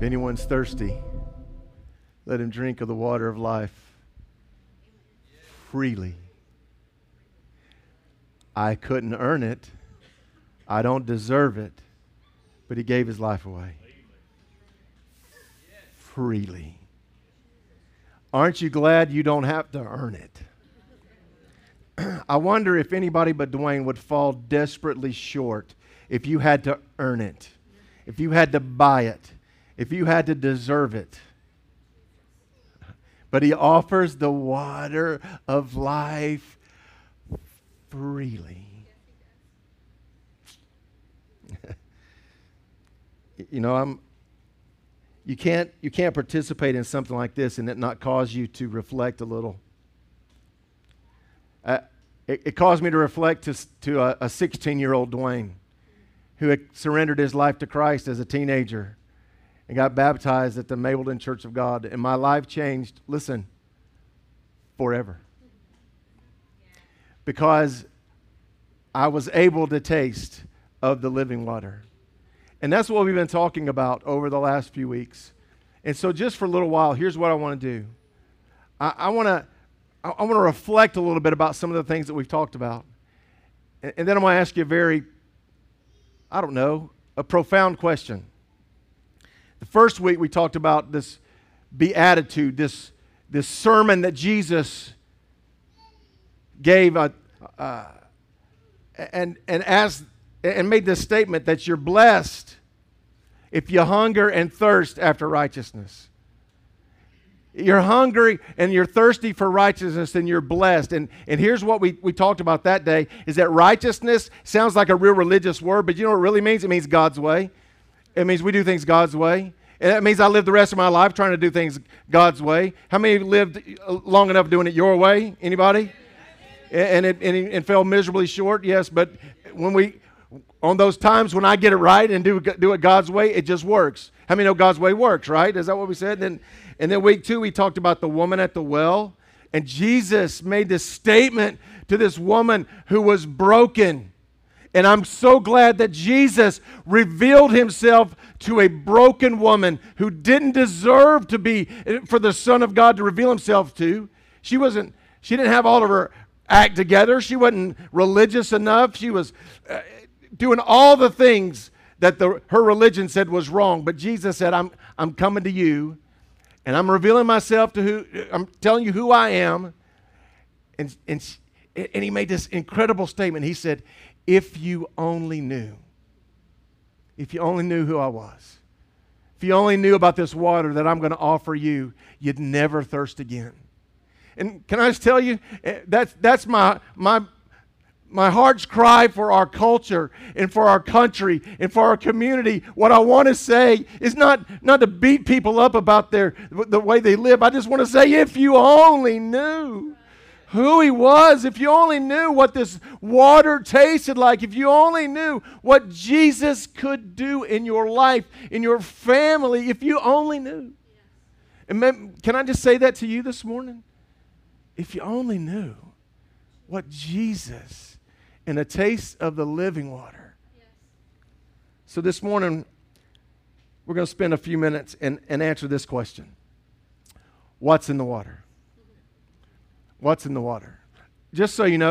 If anyone's thirsty, let him drink of the water of life freely. I couldn't earn it. I don't deserve it. But he gave his life away freely. Aren't you glad you don't have to earn it? I wonder if anybody but Dwayne would fall desperately short if you had to earn it, if you had to buy it, if you had to deserve it. But he offers the water of life freely. you know, I'm you can't you can't participate in something like this and it not cause you to reflect a little. Uh, it, it, caused me to reflect to, to a 16 year old Dwayne who had surrendered his life to Christ as a teenager and got baptized at the Mableton Church of God. And my life changed, listen, forever. Because I was able to taste of the living water. And that's what we've been talking about over the last few weeks. And so, just for a little while, here's what I want to do I, I want to. I, want to reflect a little bit about some of the things that we've talked about. And, and then I'm going to ask you a very, I don't know, a profound question. The first week we talked about this beatitude, this, this sermon that Jesus gave, uh, uh, and, and, asked, and made this statement that you're blessed if you hunger and thirst after righteousness you're hungry and you're thirsty for righteousness and you're blessed. And, and here's what we, we talked about that day is that righteousness sounds like a real religious word, but you know what it really means? It means God's way. It means we do things God's way. And that means I live the rest of my life trying to do things God's way. How many lived uh, long enough doing it your way? Anybody? And it, and it fell miserably short? Yes, but when we, on those times when I get it right and do, do it God's way, it just works. How many know God's way works, right? Is that what we said? And then, and then week two, we talked about the woman at the well. And Jesus made this statement to this woman who was broken. And I'm so glad that Jesus revealed himself to a broken woman who didn't deserve to be, for the Son of God to reveal himself to. She wasn't, she didn't have all of her act together. She wasn't religious enough. She was uh, doing all the things that the, her religion said was wrong. But Jesus said, I'm, I'm coming to you and I'm revealing myself to who, I'm telling you who I am. And, and, and he made this incredible statement. He said, If you only knew, if you only knew who I was, if you only knew about this water that I'm going to offer you, you'd never thirst again. And can I just tell you, eh, that's, that's my, my my heart's cry for our culture and for our country and for our community. What i want to say is not not to beat people up about their the way they live. I just want to say if you only knew who he was if you only knew what this water tasted like if you only knew what jesus could do in your life in your family if you only knew and can i just say that to you this morning if you only knew what jesus and a taste of the living water. Yes. So this morning, we're going to spend a few minutes and, and answer this question What's in the water? What's in the water? Just so you know,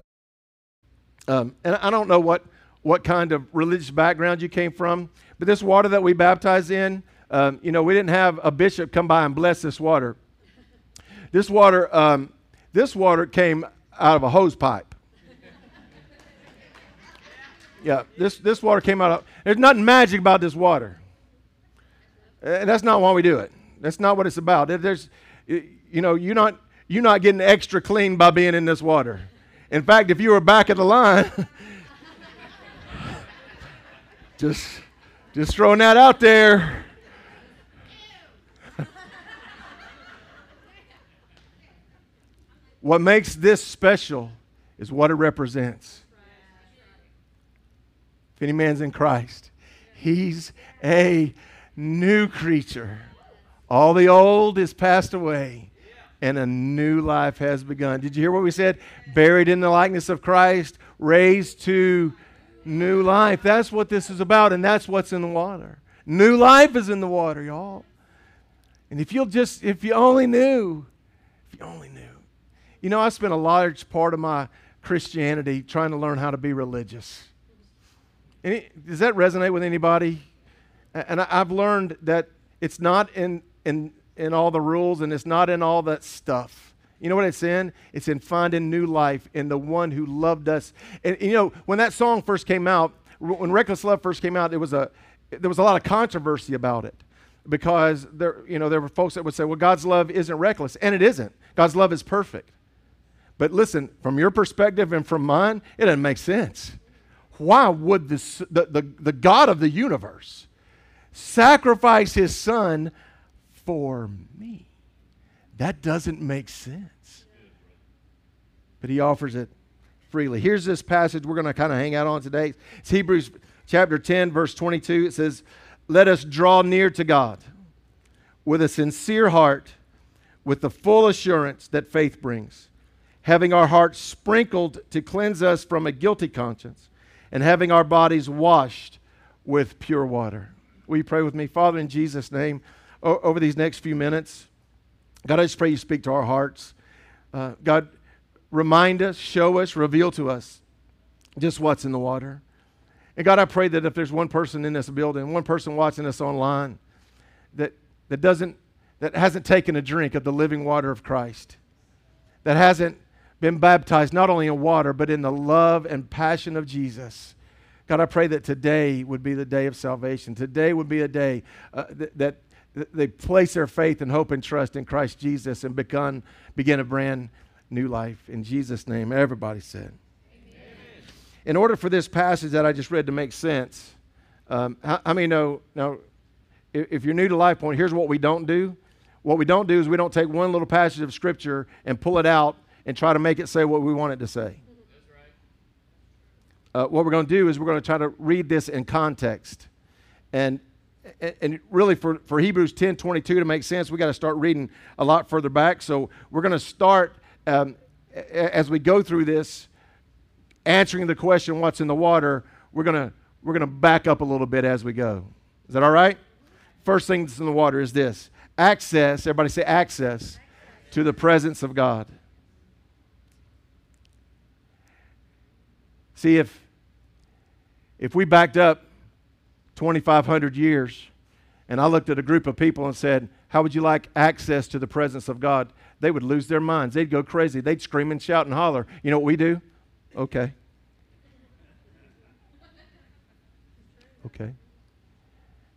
um, and I don't know what, what kind of religious background you came from, but this water that we baptize in, um, you know, we didn't have a bishop come by and bless this water. This water, um, this water came out of a hose pipe. Yeah, this, this water came out of, there's nothing magic about this water. And that's not why we do it. That's not what it's about. There's, you know, you're not, you're not getting extra clean by being in this water. In fact, if you were back of the line, just, just throwing that out there. what makes this special is what it represents. If any man's in Christ, he's a new creature. All the old is passed away, and a new life has begun. Did you hear what we said? Buried in the likeness of Christ, raised to new life. That's what this is about, and that's what's in the water. New life is in the water, y'all. And if you'll just, if you only knew, if you only knew. You know, I spent a large part of my Christianity trying to learn how to be religious. Any, does that resonate with anybody? And I, I've learned that it's not in, in, in all the rules and it's not in all that stuff. You know what it's in? It's in finding new life in the one who loved us. And, and you know, when that song first came out, when Reckless Love first came out, it was a, there was a lot of controversy about it because there, you know, there were folks that would say, well, God's love isn't reckless. And it isn't. God's love is perfect. But listen, from your perspective and from mine, it doesn't make sense. Why would this, the, the, the God of the universe sacrifice his son for me? That doesn't make sense. But he offers it freely. Here's this passage we're going to kind of hang out on today. It's Hebrews chapter 10, verse 22. It says, Let us draw near to God with a sincere heart, with the full assurance that faith brings having our hearts sprinkled to cleanse us from a guilty conscience, and having our bodies washed with pure water. Will you pray with me? Father, in Jesus' name, over these next few minutes, God, I just pray you speak to our hearts. Uh, God, remind us, show us, reveal to us just what's in the water. And God, I pray that if there's one person in this building, one person watching us online that, that doesn't that hasn't taken a drink of the living water of Christ, that hasn't been baptized not only in water, but in the love and passion of Jesus. God, I pray that today would be the day of salvation. Today would be a day uh, th- that they place their faith and hope and trust in Christ Jesus and begin, begin a brand new life. In Jesus' name, everybody said. Amen. In order for this passage that I just read to make sense, um, how, how many know? Now, if, if you're new to Life Point, here's what we don't do. What we don't do is we don't take one little passage of Scripture and pull it out and try to make it say what we want it to say. Uh, what we're going to do is we're going to try to read this in context. And, and really, for, for Hebrews 10 22 to make sense, we got to start reading a lot further back. So we're going to start um, as we go through this, answering the question, What's in the water? We're going to we're going to back up a little bit as we go. Is that all right? First thing that's in the water is this access, everybody say access to the presence of God. See, if, if we backed up 2,500 years and I looked at a group of people and said, How would you like access to the presence of God? They would lose their minds. They'd go crazy. They'd scream and shout and holler. You know what we do? Okay. Okay.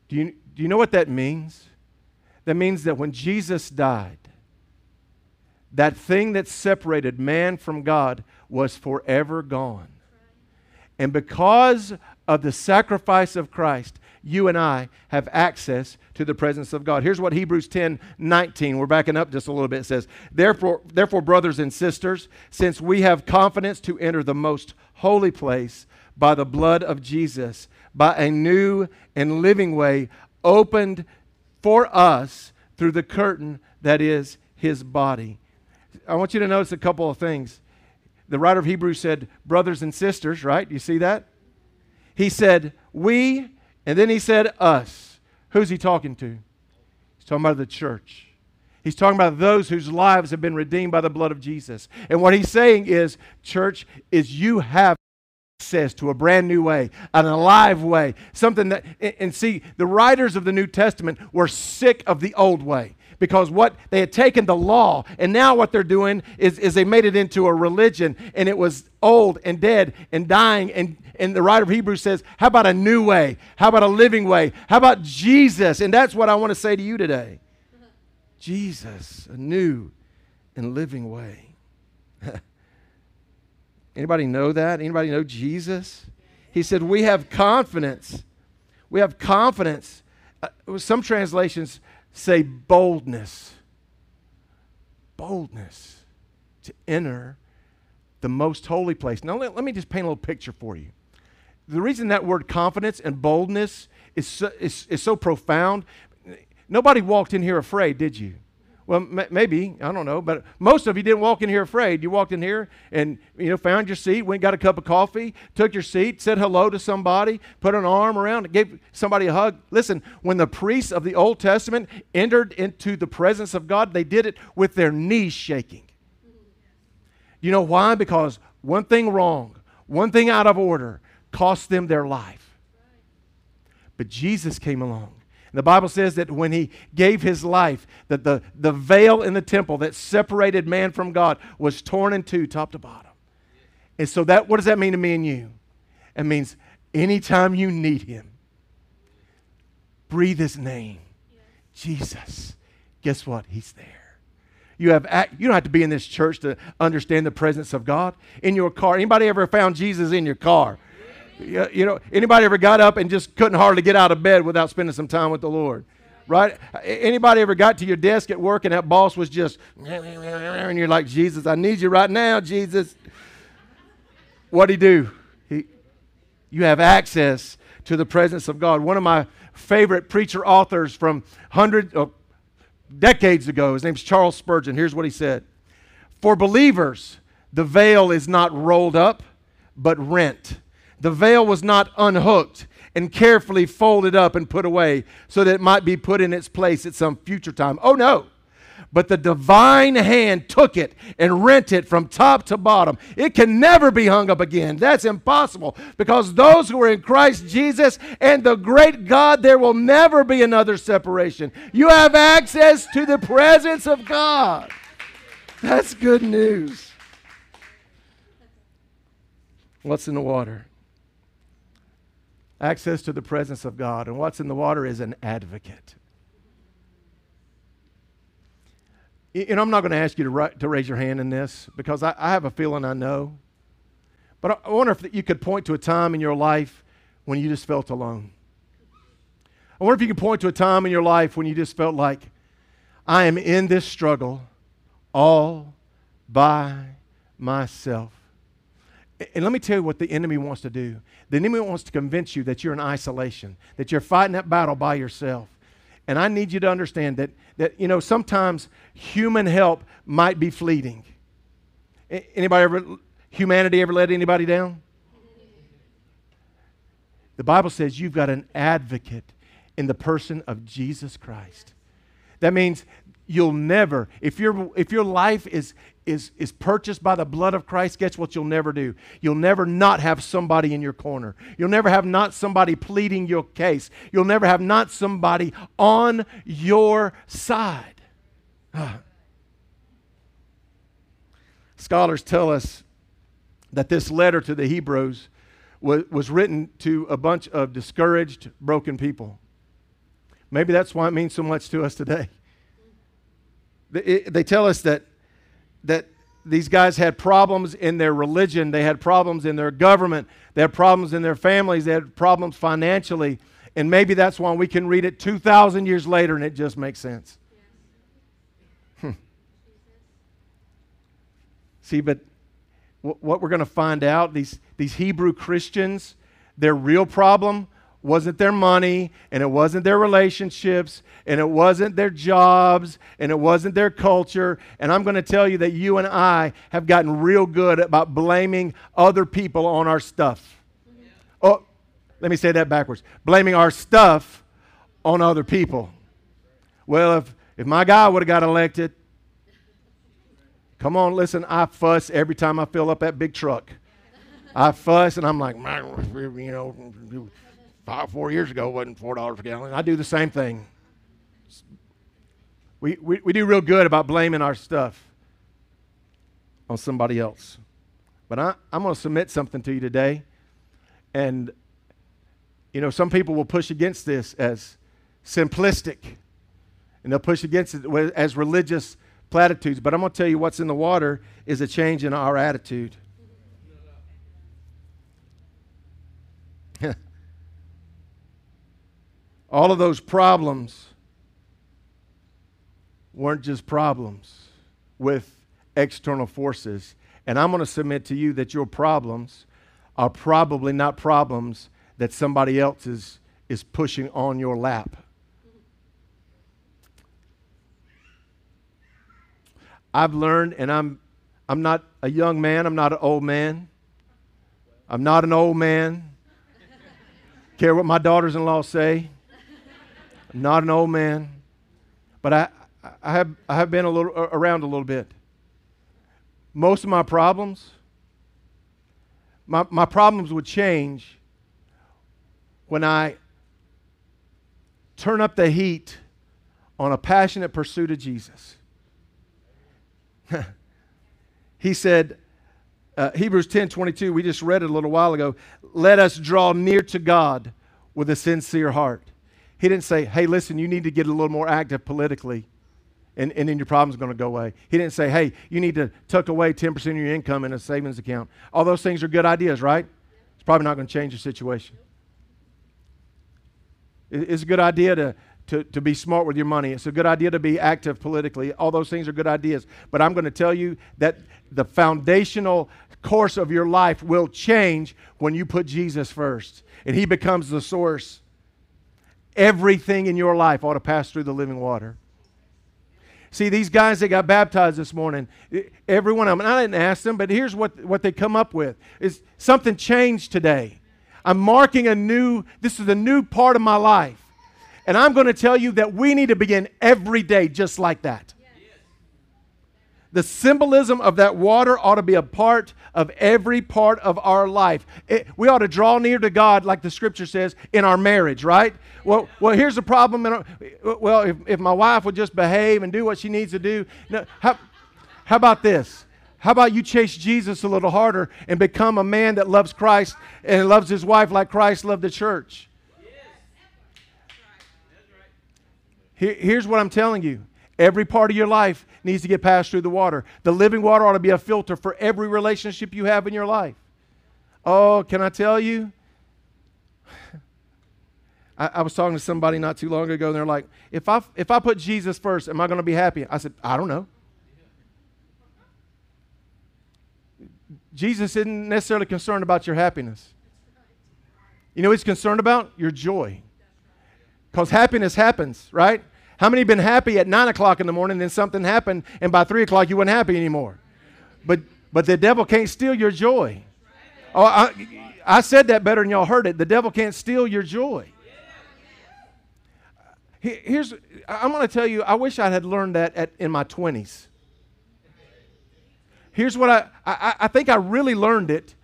Do you, do you know what that means? That means that when Jesus died, that thing that separated man from God was forever gone. And because of the sacrifice of Christ, you and I have access to the presence of God. Here's what Hebrews 10 19, we're backing up just a little bit, says, therefore, therefore, brothers and sisters, since we have confidence to enter the most holy place by the blood of Jesus, by a new and living way opened for us through the curtain that is his body. I want you to notice a couple of things the writer of Hebrews said, brothers and sisters, right? You see that? He said, we, and then he said, us. Who's he talking to? He's talking about the church. He's talking about those whose lives have been redeemed by the blood of Jesus. And what he's saying is, church, is you have access to a brand new way, an alive way, something that, and see, the writers of the New Testament were sick of the old way because what they had taken the law and now what they're doing is, is they made it into a religion and it was old and dead and dying and, and the writer of hebrews says how about a new way? How about a living way? How about jesus? And that's what i want to say to you today. Jesus a new and living way. Anybody know that? Anybody know jesus? He said we have confidence. We have confidence. Uh, some translations say boldness. Boldness to enter the most holy place. Now, let, let, me just paint a little picture for you. The reason that word confidence and boldness is so, is, is so profound, nobody walked in here afraid, did you? Well, m- maybe I don't know, but most of you didn't walk in here afraid. You walked in here and you know found your seat, went got a cup of coffee, took your seat, said hello to somebody, put an arm around, gave somebody a hug. Listen, when the priests of the Old Testament entered into the presence of God, they did it with their knees shaking. You know why? Because one thing wrong, one thing out of order, cost them their life. But Jesus came along the Bible says that when he gave his life, that the, the veil in the temple that separated man from God was torn in two, top to bottom. And so that what does that mean to me and you? It means anytime you need him, breathe his name. Jesus. Guess what? He's there. You, have, you don't have to be in this church to understand the presence of God. In your car, anybody ever found Jesus in your car? You know, anybody ever got up and just couldn't hardly get out of bed without spending some time with the Lord? Right? Anybody ever got to your desk at work and that boss was just, and you're like, Jesus, I need you right now, Jesus. What'd he do? He, you have access to the presence of God. One of my favorite preacher authors from hundreds of oh, decades ago, his name's Charles Spurgeon. Here's what he said For believers, the veil is not rolled up, but rent the veil was not unhooked and carefully folded up and put away so that it might be put in its place at some future time. Oh no. But the divine hand took it and rent it from top to bottom. It can never be hung up again. That's impossible because those who are in Christ Jesus and the great God, there will never be another separation. You have access to the presence of God. That's good news. What's in the water? Access to the presence of God. And what's in the water is an advocate. And I'm not going to ask you to, to raise your hand in this because I, I have a feeling I know. But I, I wonder if you could point to a time in your life when you just felt alone. I wonder if you could point to a time in your life when you just felt like, I am in this struggle all by myself. And let me tell you what the enemy wants to do. The enemy wants to convince you that you're in isolation, that you're fighting that battle by yourself. And I need you to understand that, that you know, sometimes human help might be fleeting. Anybody ever, humanity ever let anybody down? The Bible says you've got an advocate in the person of Jesus Christ. That means you'll never, if, your if your life is, is, is purchased by the blood of Christ, guess what you'll never do? You'll never not have somebody in your corner. You'll never have not somebody pleading your case. You'll never have not somebody on your side. Ah. Scholars tell us that this letter to the Hebrews was, was written to a bunch of discouraged, broken people. Maybe that's why it means so much to us today. They, they tell us that that these guys had problems in their religion, they had problems in their government, they had problems in their families, they had problems financially. And maybe that's why we can read it 2,000 years later and it just makes sense. Hmm. See, but what we're going to find out, these, these Hebrew Christians, their real problem wasn't their money, and it wasn't their relationships, and it wasn't their jobs, and it wasn't their culture. And I'm going to tell you that you and I have gotten real good about blaming other people on our stuff. Oh, let me say that backwards blaming our stuff on other people. Well, if, if my guy would have got elected, come on, listen, I fuss every time I fill up that big truck. I fuss, and I'm like, you know five, four years ago wasn't four dollars a gallon. I do the same thing. We, we, we do real good about blaming our stuff on somebody else. But I, I'm going to submit something to you today. And, you know, some people will push against this as simplistic, and they'll push against it as religious platitudes. But I'm going to tell you what's in the water is a change in our attitude. All of those problems weren't just problems with external forces. And I'm going to submit to you that your problems are probably not problems that somebody else is, is pushing on your lap. I've learned, and I'm, I'm not a young man, I'm not an old man. I'm not an old man. Care what my daughters in law say. I'm not an old man. But I, I, have, I have been a little, around a little bit. Most of my problems, my, my problems would change when I turn up the heat on a passionate pursuit of Jesus. he said, uh, Hebrews 10 22, we just read it a little while ago. Let us draw near to God with a sincere heart. He didn't say, hey, listen, you need to get a little more active politically and, and then your problem's going to go away. He didn't say, hey, you need to tuck away 10% of your income in a savings account. All those things are good ideas, right? It's probably not going to change your situation. It's a good idea to, to, to be smart with your money. It's a good idea to be active politically. All those things are good ideas. But I'm going to tell you that the foundational course of your life will change when you put Jesus first and He becomes the source. Everything in your life ought to pass through the living water. See, these guys that got baptized this morning, every one of them, I didn't ask them, but here's what, what they come up with is something changed today. I'm marking a new, this is a new part of my life. And I'm going to tell you that we need to begin every day just like that. The symbolism of that water ought to be a part of every part of our life. It, we ought to draw near to God, like the scripture says, in our marriage, right? Well, well here's the problem. Our, well, if, if my wife would just behave and do what she needs to do. No, how, how about this? How about you chase Jesus a little harder and become a man that loves Christ and loves his wife like Christ loved the church? here's what I'm telling you every part of your life needs to get passed through the water. The living water ought to be a filter for every relationship you have in your life. Oh, can I tell you? I, I, was talking to somebody not too long ago, and they're like, if I, if I put Jesus first, am I going to be happy? I said, I don't know. Jesus isn't necessarily concerned about your happiness. You know he's concerned about? Your joy. Because happiness happens, right? How many been happy at 9 o'clock in the morning, then something happened, and by 3 o'clock you weren't happy anymore? But, but the devil can't steal your joy. Oh, I, I said that better than y'all heard it. The devil can't steal your joy. Here's, I'm going to tell you, I wish I had learned that at, in my 20s. Here's what I, I, I think I really learned it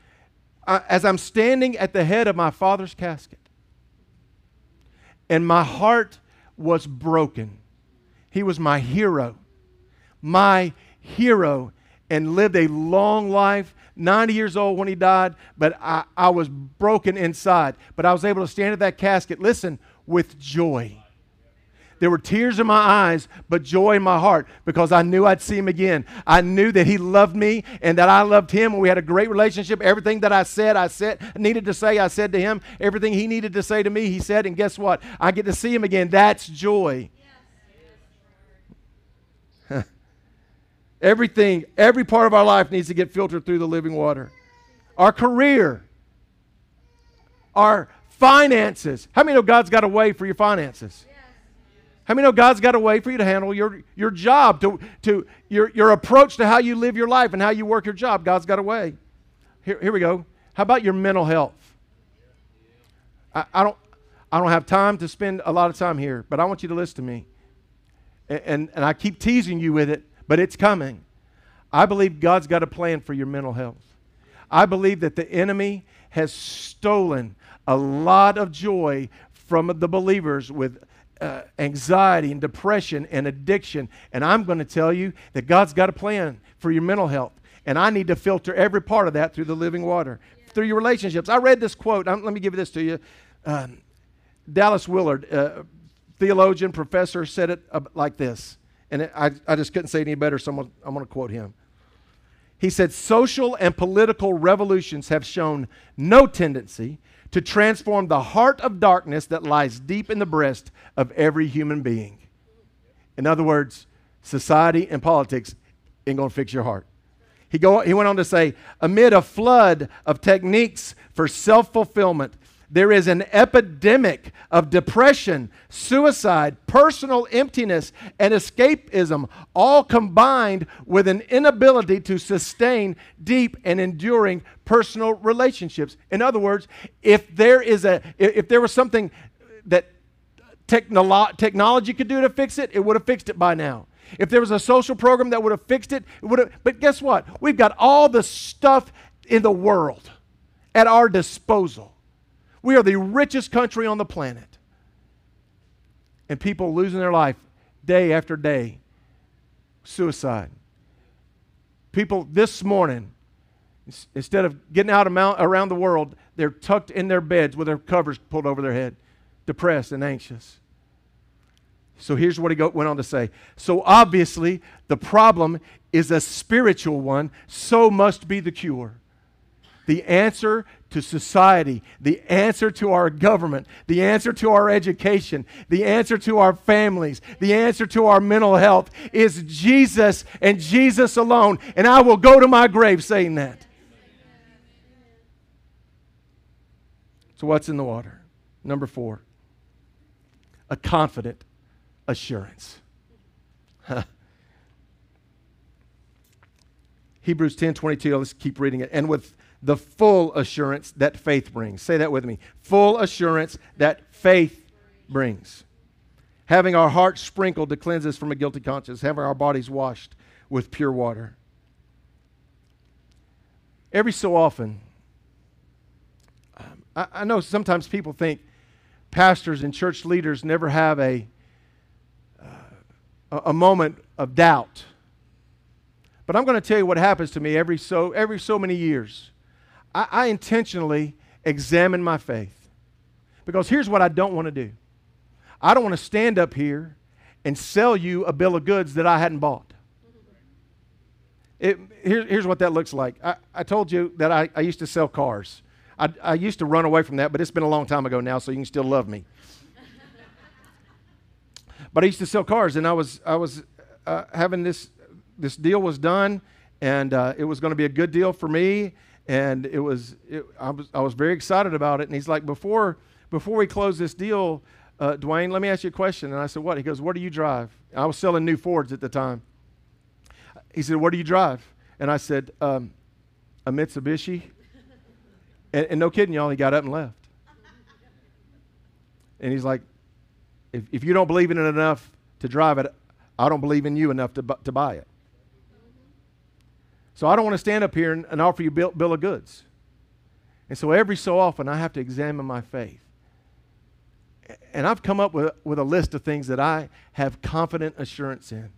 uh, as I'm standing at the head of my father's casket and my heart was broken. He was my hero, my hero, and lived a long life. 90 years old when he died, but I, I was broken inside. But I was able to stand at that casket, listen, with joy. There were tears in my eyes, but joy in my heart because I knew I'd see him again. I knew that he loved me and that I loved him, and we had a great relationship. Everything that I said, I said, needed to say, I said to him. Everything he needed to say to me, he said. And guess what? I get to see him again. That's joy. Everything, every part of our life needs to get filtered through the living water. Our career, our finances. How many know God's got a way for your finances? How many know God's got a way for you to handle your, your job, to, to your, your approach to how you live your life and how you work your job? God's got a way. Here, here we go. How about your mental health? I, I, don't, I don't have time to spend a lot of time here, but I want you to listen to me. And, and, and I keep teasing you with it, but it's coming. I believe God's got a plan for your mental health. I believe that the enemy has stolen a lot of joy from the believers with uh, anxiety and depression and addiction. And I'm going to tell you that God's got a plan for your mental health. And I need to filter every part of that through the living water, yeah. through your relationships. I read this quote. I'm, let me give this to you. Um, Dallas Willard, uh, theologian, professor, said it uh, like this. And it, I, I just couldn't say it any better, so I'm I'm going to quote him. He said, Social and political revolutions have shown no tendency to transform the heart of darkness that lies deep in the breast of every human being. In other words, society and politics ain't going to fix your heart. He, go, he went on to say, amid a flood of techniques for self fulfillment, There is an epidemic of depression, suicide, personal emptiness, and escapism, all combined with an inability to sustain deep and enduring personal relationships. In other words, if there is a if there was something that technolo- technology could do to fix it, it would have fixed it by now. If there was a social program that would have fixed it, it would have. But guess what? We've got all the stuff in the world at our disposal. We are the richest country on the planet. And people losing their life day after day. Suicide. People this morning, instead of getting out around the world, they're tucked in their beds with their covers pulled over their head, depressed and anxious. So here's what he went on to say. So obviously, the problem is a spiritual one, so must be the cure. The answer to society, the answer to our government, the answer to our education, the answer to our families, the answer to our mental health is Jesus and Jesus alone. And I will go to my grave saying that. So, what's in the water? Number four, a confident assurance. Hebrews 10 22, let's keep reading it. And with the full assurance that faith brings. Say that with me. Full assurance that faith brings. Having our hearts sprinkled to cleanse us from a guilty conscience, having our bodies washed with pure water. Every so often, um, I, I know sometimes people think pastors and church leaders never have a, uh, a moment of doubt. But I'm going to tell you what happens to me every so, every so many years. I, I intentionally examine my faith. Because here's what I don't want to do I don't want to stand up here and sell you a bill of goods that I hadn't bought. It, here, here's what that looks like. I, I told you that I, I used to sell cars. I, I used to run away from that, but it's been a long time ago now, so you can still love me. but I used to sell cars, and I was, I was uh, having this, this deal was done, and uh, it was going to be a good deal for me and it was it, I was I was very excited about it. And he's like, before before we close this deal, uh, Dwayne, let me ask you a question. And I said, what? He goes, what do you drive? I was selling new Fords at the time. He said, what do you drive? And I said, um, a Mitsubishi. and, and no kidding, y'all, he got up and left. And he's like, if, if you don't believe in it enough to drive it, I don't believe in you enough to, to buy it. So I don't want to stand up here and, and offer you bill, bill of goods. And so every so often I have to examine my faith. And I've come up with, with a list of things that I have confident assurance in.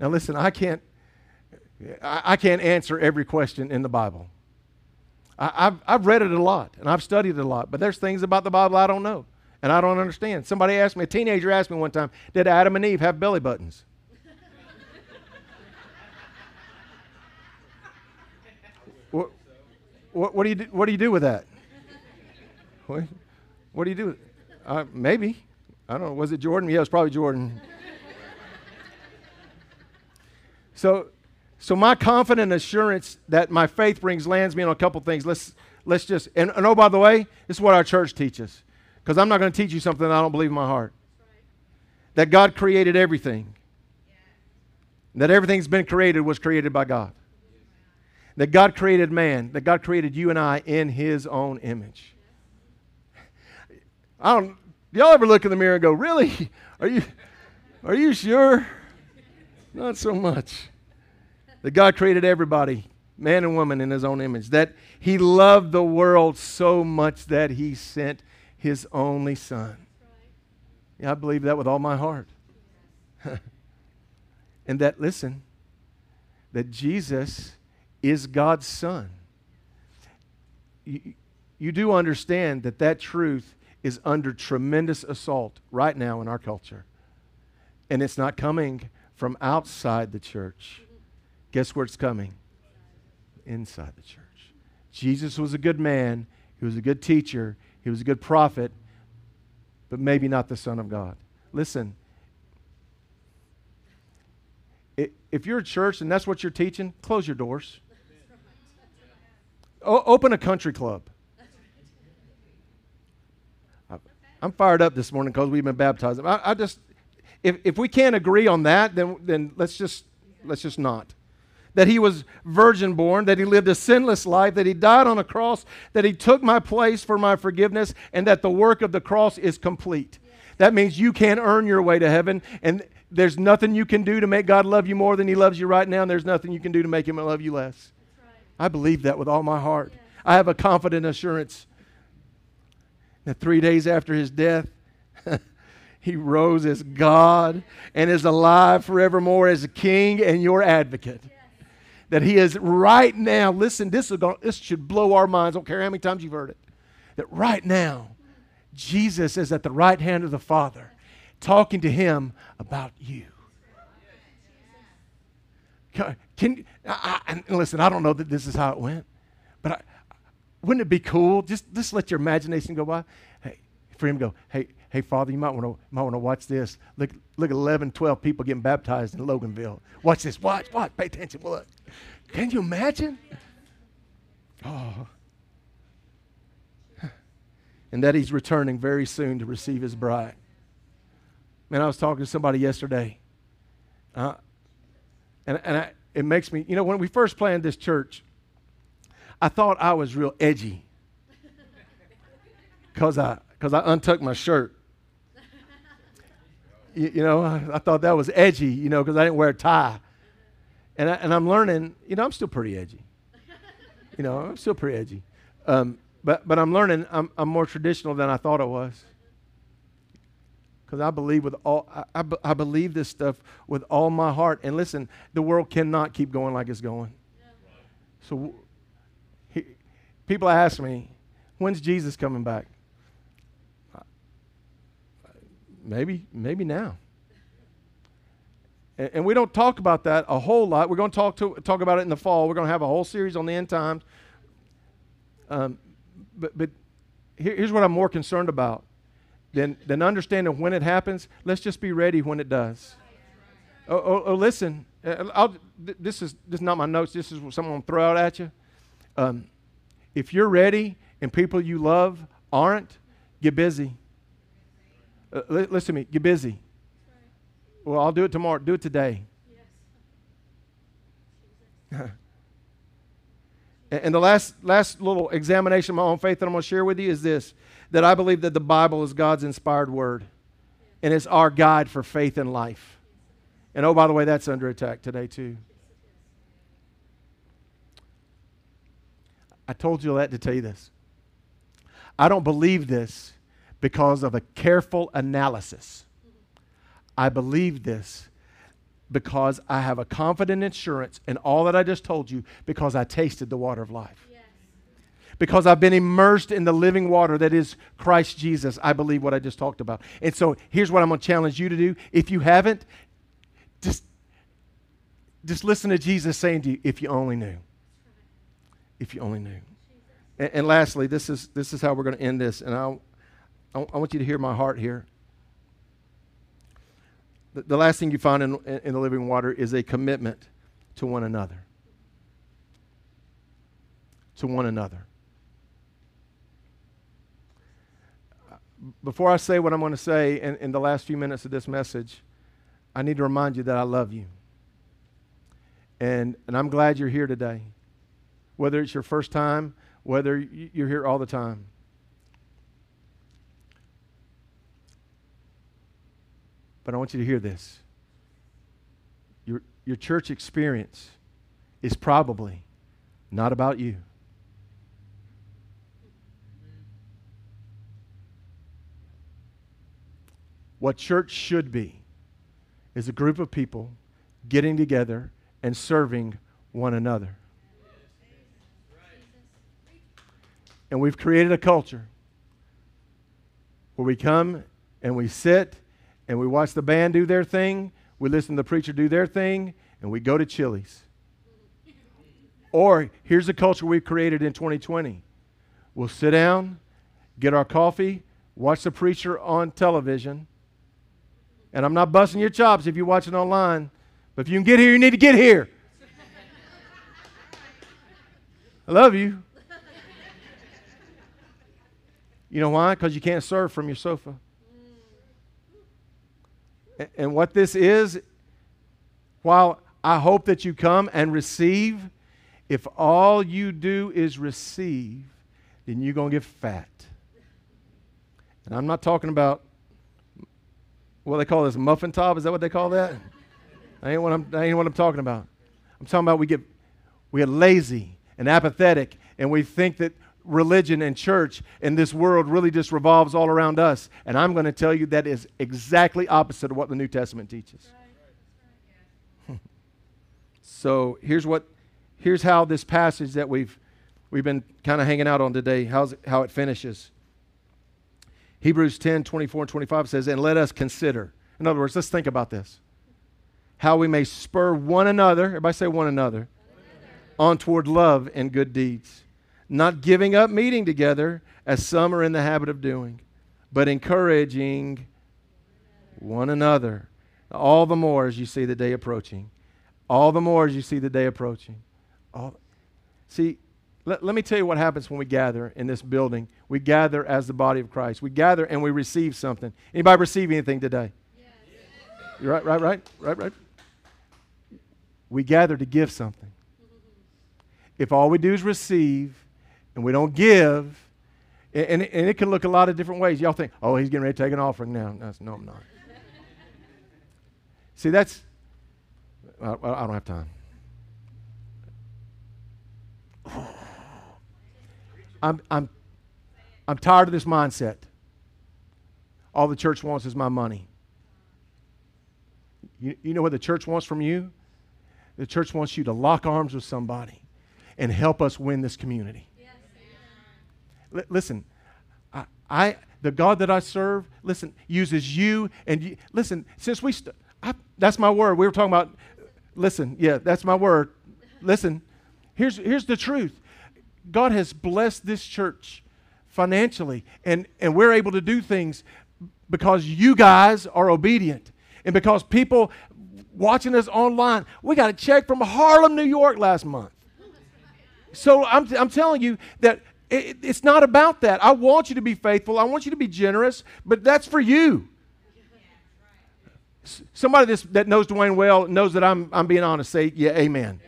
Now listen, I can't I, I can't answer every question in the Bible. I, have I've read it a lot and I've studied it a lot, but there's things about the Bible I don't know and I don't understand. Somebody asked me, a teenager asked me one time, did Adam and Eve have belly buttons? What, what, do you do, what do you do with that? What, what do you do? Uh, maybe. I don't know. Was it Jordan? Yeah, it was probably Jordan. so, so my confident assurance that my faith brings lands me on a couple things. Let's, let's just, and, and oh, by the way, this is what our church teaches. Because I'm not going to teach you something I don't believe in my heart. That God created everything. That everything's been created was created by God that God created man, that God created you and I in his own image. I don't y'all ever look in the mirror and go, "Really? Are you are you sure?" Not so much. That God created everybody, man and woman in his own image. That he loved the world so much that he sent his only son. Yeah, I believe that with all my heart. and that listen, that Jesus is God's Son. You, you do understand that that truth is under tremendous assault right now in our culture. And it's not coming from outside the church. Guess where it's coming? Inside the church. Jesus was a good man, he was a good teacher, he was a good prophet, but maybe not the Son of God. Listen, if you're a church and that's what you're teaching, close your doors. O- open a country club. I'm fired up this morning because we've been baptized. I, I just, if, if we can't agree on that, then, then let's just let's just not. That he was virgin born, that he lived a sinless life, that he died on a cross, that he took my place for my forgiveness, and that the work of the cross is complete. That means you can't earn your way to heaven, and there's nothing you can do to make God love you more than he loves you right now, and there's nothing you can do to make him love you less. I believe that with all my heart. I have a confident assurance that three days after his death, he rose as God and is alive forevermore as a king and your advocate. That he is right now, listen, this, is going, this should blow our minds. I don't care how many times you've heard it. That right now, Jesus is at the right hand of the Father talking to him about you. Can, I, I, listen? I don't know that this is how it went, but I, wouldn't it be cool? Just just let your imagination go by. Hey, for him to go. Hey, hey, Father, you might want to might want to watch this. Look, look at 11, 12 people getting baptized in Loganville. Watch this. Watch, watch. Pay attention. Look. Can you imagine? Oh. And that he's returning very soon to receive his bride. Man, I was talking to somebody yesterday. Uh, and and I, it makes me, you know, when we first planned this church, I thought I was real edgy because I, cause I untucked my shirt. You, you know, I, I, thought that was edgy, you know, because I didn't wear a tie. And, I, and I'm learning, you know, I'm still pretty edgy. You know, I'm still pretty edgy. Um, but, but I'm learning I'm, I'm more traditional than I thought I was because I believe with all I, I, I, believe this stuff with all my heart. And listen, the world cannot keep going like it's going. So he, people ask me, when's Jesus coming back? Maybe, maybe now. And, and we don't talk about that a whole lot. We're going to talk to talk about it in the fall. We're going to have a whole series on the end times. Um, but but here, here's what I'm more concerned about than, than understanding when it happens. Let's just be ready when it does. Oh, oh, oh listen, uh, I'll, this, is, this is not my notes. This is what to throw out at you. Um, if you're ready and people you love aren't, get busy. Uh, li- listen to me, get busy. Well, I'll do it tomorrow. Do it today. And the last, last little examination of my own faith that I'm going to share with you is this that I believe that the Bible is God's inspired word and it's our guide for faith and life. And oh, by the way, that's under attack today, too. I told you that to tell you this. I don't believe this because of a careful analysis. I believe this because I have a confident assurance in all that I just told you because I tasted the water of life because I've been immersed in the living water that is Christ Jesus. I believe what I just talked about. And so here's what I'm going to challenge you to do. If you haven't, just, just listen to Jesus saying to you, if you only knew. If you only knew. And, and lastly, this is, this is how we're going to end this. And I'll, I want you to hear my heart here. The, the last thing you find in, in the living water is a commitment to one another. To one another. Before I say what I'm going to say in, in the last few minutes of this message, I need to remind you that I love you. And, and I'm glad you're here today. Whether it's your first time, whether you're here all the time. But I want you to hear this. Your, your church experience is probably not about you. What church should be is a group of people getting together and serving one another. And we've created a culture where we come and we sit and we watch the band do their thing, we listen to the preacher do their thing, and we go to Chili's. Or here's a culture we've created in 2020. We'll sit down, get our coffee, watch the preacher on television, and I'm not busting your chops if you're watching online, but if you can get here, you need to get here. I love you. You know why? Because you can't serve from your sofa. And what this is, while I hope that you come and receive, if all you do is receive, then you're going to get fat. And I'm not talking about what they call this muffin top. Is that what they call that? that ain't what I'm, that ain't what I'm talking about. I'm talking about we get, we get lazy and apathetic and we think that religion and church and this world really just revolves all around us. And I'm going to tell you that is exactly opposite of what the New Testament teaches. so here's what here's how this passage that we've we've been kind of hanging out on today, how's it, how it finishes. Hebrews 10, 24 and 25 says, And let us consider. In other words, let's think about this. How we may spur one another, everybody say one another, another. on toward love and good deeds not giving up meeting together as some are in the habit of doing, but encouraging one another. All the more as you see the day approaching. All the more as you see the day approaching. All, see, let, let me tell you what happens when we gather in this building. We gather as the body of Christ. We gather and we receive something. Anybody receive anything today? Yes. Right, right, right, right, right. We gather to give something. If all we do is receive, and we don't give, and, and it can look a lot of different ways. Y'all think, oh, he's getting ready to take an offering now. No, no I'm not. See, that's, I, I don't have time. I'm, I'm, I'm tired of this mindset. All the church wants is my money. You, you know what the church wants from you? The church wants you to lock arms with somebody and help us win this community. L- listen, I, I, the God that I serve, listen, uses you and you, listen. Since we, st- I, that's my word. We were talking about. Listen, yeah, that's my word. Listen, here's here's the truth. God has blessed this church financially, and and we're able to do things because you guys are obedient, and because people watching us online. We got a check from Harlem, New York last month. So I'm, I'm telling you that it, it's not about that. I want you to be faithful. I want you to be generous, but that's for you. Somebody that knows Dwayne well knows that I'm, I'm being honest. Say, yeah, amen.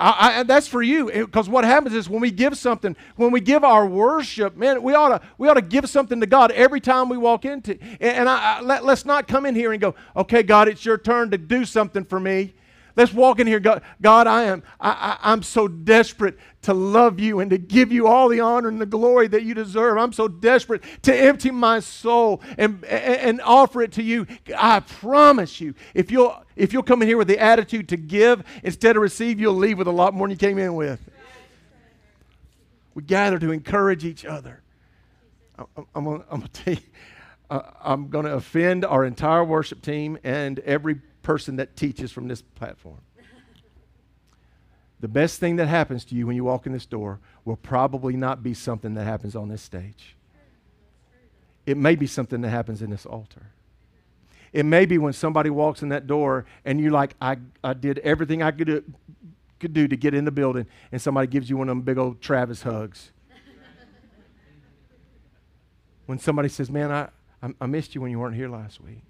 I, I, that's for you eh, because what happens is when we give something when we give our worship man we ought to we ought to give something to god every time we walk into and, and I, let, let's not come in here and go okay god it's your turn to do something for me Let's walk in here. God, God I am I, I, I'm so desperate to love you and to give you all the honor and the glory that you deserve. I'm so desperate to empty my soul and, and, offer it to you. I promise you, if you'll if you'll come in here with the attitude to give instead of receive, you'll leave with a lot more than you came in with. We gather to encourage each other. I'm, I'm, I'm to tell you, uh, I'm going to offend our entire worship team and every person that teaches from this platform. the best thing that happens to you when you walk in this door will probably not be something that happens on this stage. It may be something that happens in this altar. It may be when somebody walks in that door and you're like, I, I did everything I could do, could do to get in the building, and somebody gives you one of them big old Travis hugs. when somebody says, Man, I, I, I missed you when you weren't here last week.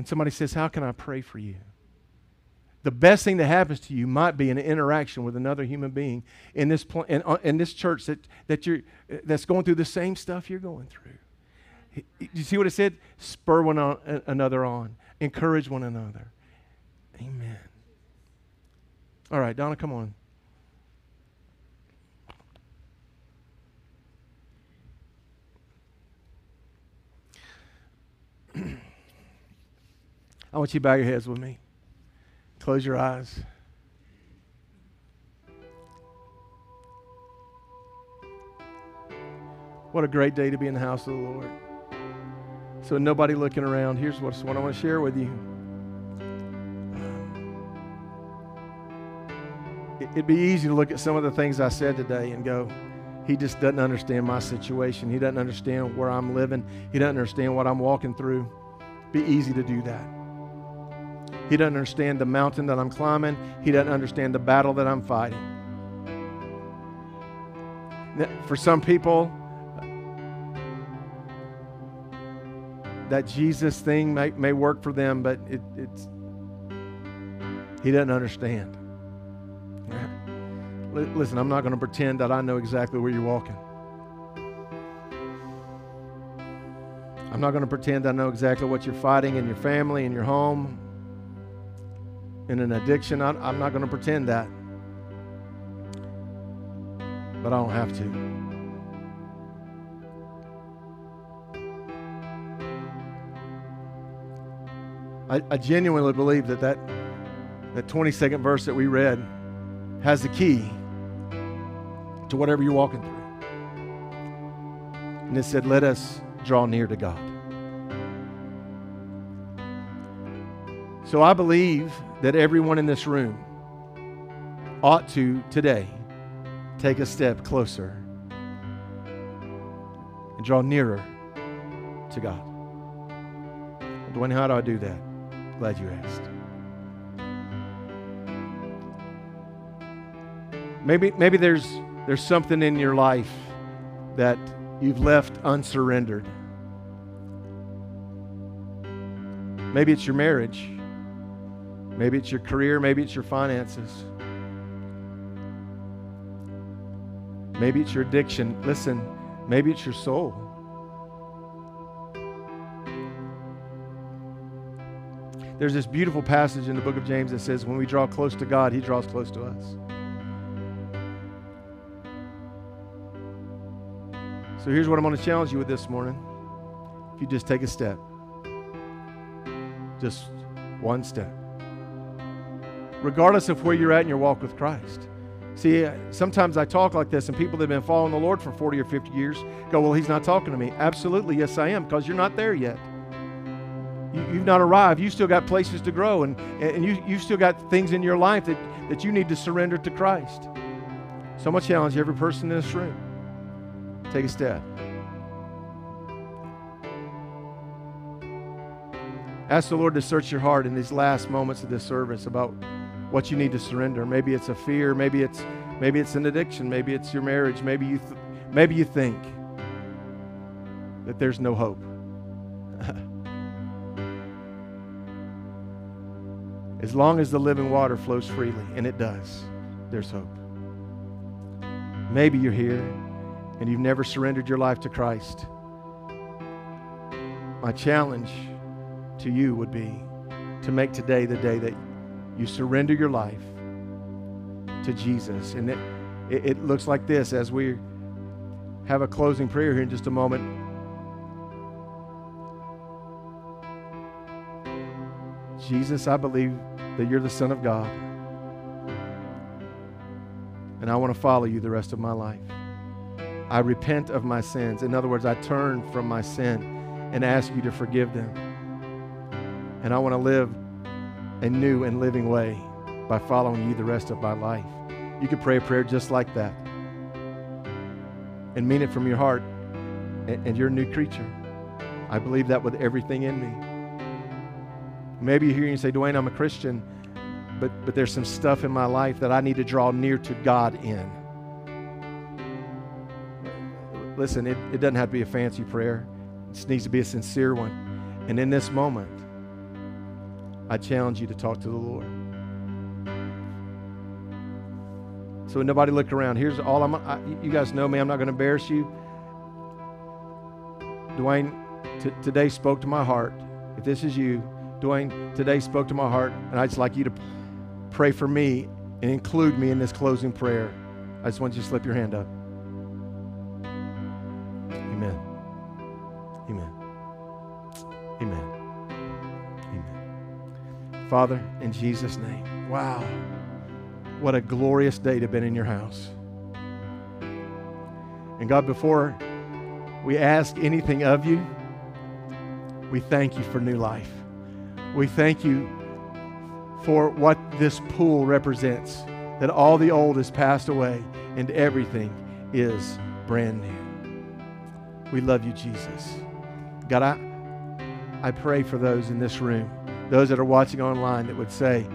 When somebody says, How can I pray for you? The best thing that happens to you might be an interaction with another human being in this, pl- in, uh, in this church that, that you're, that's going through the same stuff you're going through. You see what it said? Spur one on, another on, encourage one another. Amen. All right, Donna, come on. I want you to bow your heads with me. Close your eyes. What a great day to be in the house of the Lord. So, nobody looking around, here's what, I want to share with you. Um, it'd be easy to look at some of the things I said today and go, he just doesn't understand my situation. He doesn't understand where I'm living. He doesn't understand what I'm walking through. It'd be easy to do that. He doesn't understand the mountain that I'm climbing. He doesn't understand the battle that I'm fighting. For some people, that Jesus thing may, may work for them, but it, it's he doesn't understand. Listen, I'm not going to pretend that I know exactly where you're walking. I'm not going to pretend I know exactly what you're fighting in your family, in your home, in an addiction. I'm not going to pretend that. But I don't have to. I, I genuinely believe that, that that 22nd verse that we read has the key to whatever you're walking through. And it said, Let us draw near to God. So I believe that everyone in this room ought to today take a step closer and draw nearer to God. Dwayne, how do I do that? Glad you asked. Maybe, maybe there's, there's something in your life that you've left unsurrendered. Maybe it's your marriage. Maybe it's your career. Maybe it's your finances. Maybe it's your addiction. Listen, maybe it's your soul. There's this beautiful passage in the book of James that says, when we draw close to God, He draws close to us. So here's what I'm going to challenge you with this morning. If you just take a step, just one step, regardless of where you're at in your walk with Christ. See, uh, sometimes I talk like this, and people that have been following the Lord for 40 or 50 years go, Well, He's not talking to me. Absolutely, yes, I am, because you're not there yet. You, have not arrived. You've still got places to grow, and, and you, you've still got things in your life that, that you need to surrender to Christ. So I'm going to challenge every person in this room Take a step. Ask the Lord to search your heart in these last moments of this service about what you need to surrender. Maybe it's a fear, maybe it's maybe it's an addiction, maybe it's your marriage, maybe you th- maybe you think that there's no hope. as long as the living water flows freely, and it does, there's hope. Maybe you're here and you've never surrendered your life to Christ, my challenge to you would be to make today the day that you surrender your life to Jesus. And it, it, it looks like this as we have a closing prayer here in just a moment. Jesus, I believe that you're the Son of God. And I want to follow you the rest of my life. I repent of my sins. In other words, I turn from my sin and ask you to forgive them. And I want to live a new and living way by following you the rest of my life. You could pray a prayer just like that and mean it from your heart, and, you're a new creature. I believe that with everything in me. Maybe you hear you say, Dwayne, I'm a Christian, but, but there's some stuff in my life that I need to draw near to God in. Listen, it, it doesn't have to be a fancy prayer, it just needs to be a sincere one. And in this moment, I challenge you to talk to the Lord. So nobody look around, here's all I'm. I, you guys know me. I'm not going to embarrass you. Dwayne, t- today spoke to my heart. If this is you, Dwayne, today spoke to my heart, and I'd just like you to pray for me and include me in this closing prayer. I just want you to slip your hand up. Father, in Jesus' name. Wow. What a glorious day to have been in your house. And God, before we ask anything of you, we thank you for new life. We thank you for what this pool represents that all the old has passed away and everything is brand new. We love you, Jesus. God, I, I pray for those in this room those that are watching online that would say,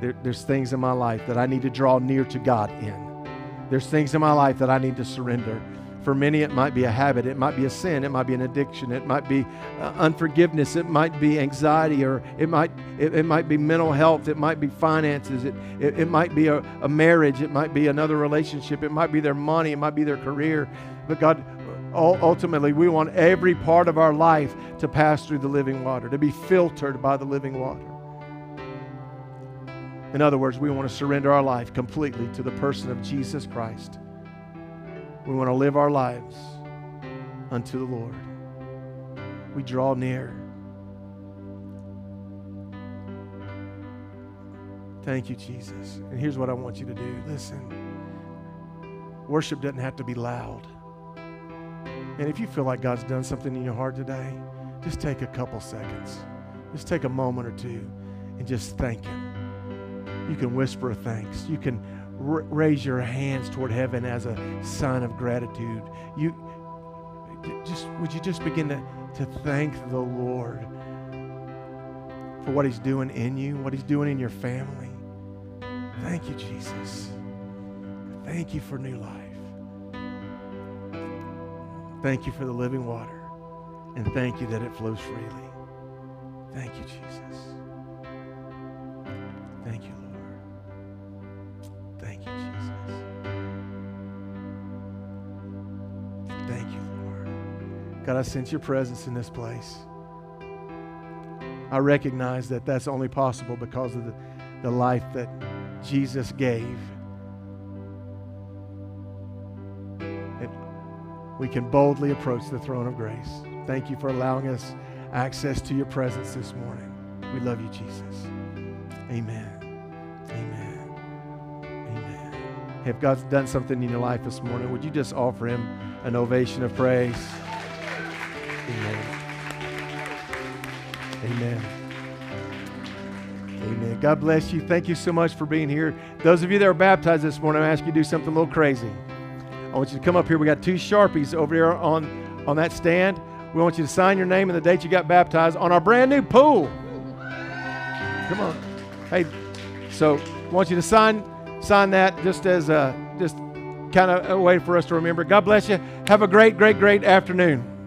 there, there's things in my life that I need to draw near to God in. There's things in my life that I need to surrender. For many, it might be a habit, it might be a sin, it might be an addiction, it might be uh, unforgiveness, it might be anxiety, or it might, it, it, might be mental health, it might be finances, it, it, it might be a, a marriage, it might be another relationship, it might be their money, it might be their career. But God, ultimately, we want every part of our life to pass through the living water, to be filtered by the living water. In other words, we want to surrender our life completely to the person of Jesus Christ. We want to live our lives unto the Lord. We draw near. Thank you, Jesus. And here's what I want you to do listen, worship doesn't have to be loud. And if you feel like God's done something in your heart today, just take a couple seconds. Just take a moment or two and just thank Him. You can whisper thanks. You can r- raise your hands toward heaven as a sign of gratitude. You just would you just begin to, to thank the Lord for what He's doing in you, what He's doing in your family. Thank you, Jesus. Thank you for new life. Thank you for the living water. And thank you that it flows freely. Thank you, Jesus. Thank you, Lord. Thank you, Jesus. Thank you, Lord. God, I sense your presence in this place. I recognize that that's only possible because of the, the life that Jesus gave we can boldly approach the throne of grace. Thank you for allowing us access to your presence this morning. We love you, Jesus. Amen. Amen. Amen. If God's done something in your life this morning, would you just offer him an ovation of praise? Amen. Amen. Amen. God bless you. Thank you so much for being here. Those of you that are baptized this morning, I ask you to do something a little crazy. I want you to come up here. We got two Sharpies over here on, on that stand. We want you to sign your name and the date you got baptized on our brand new pool. Come on. Hey, so I want you to sign sign that just as a just kind of a way for us to remember. God bless you. Have a great, great, great afternoon.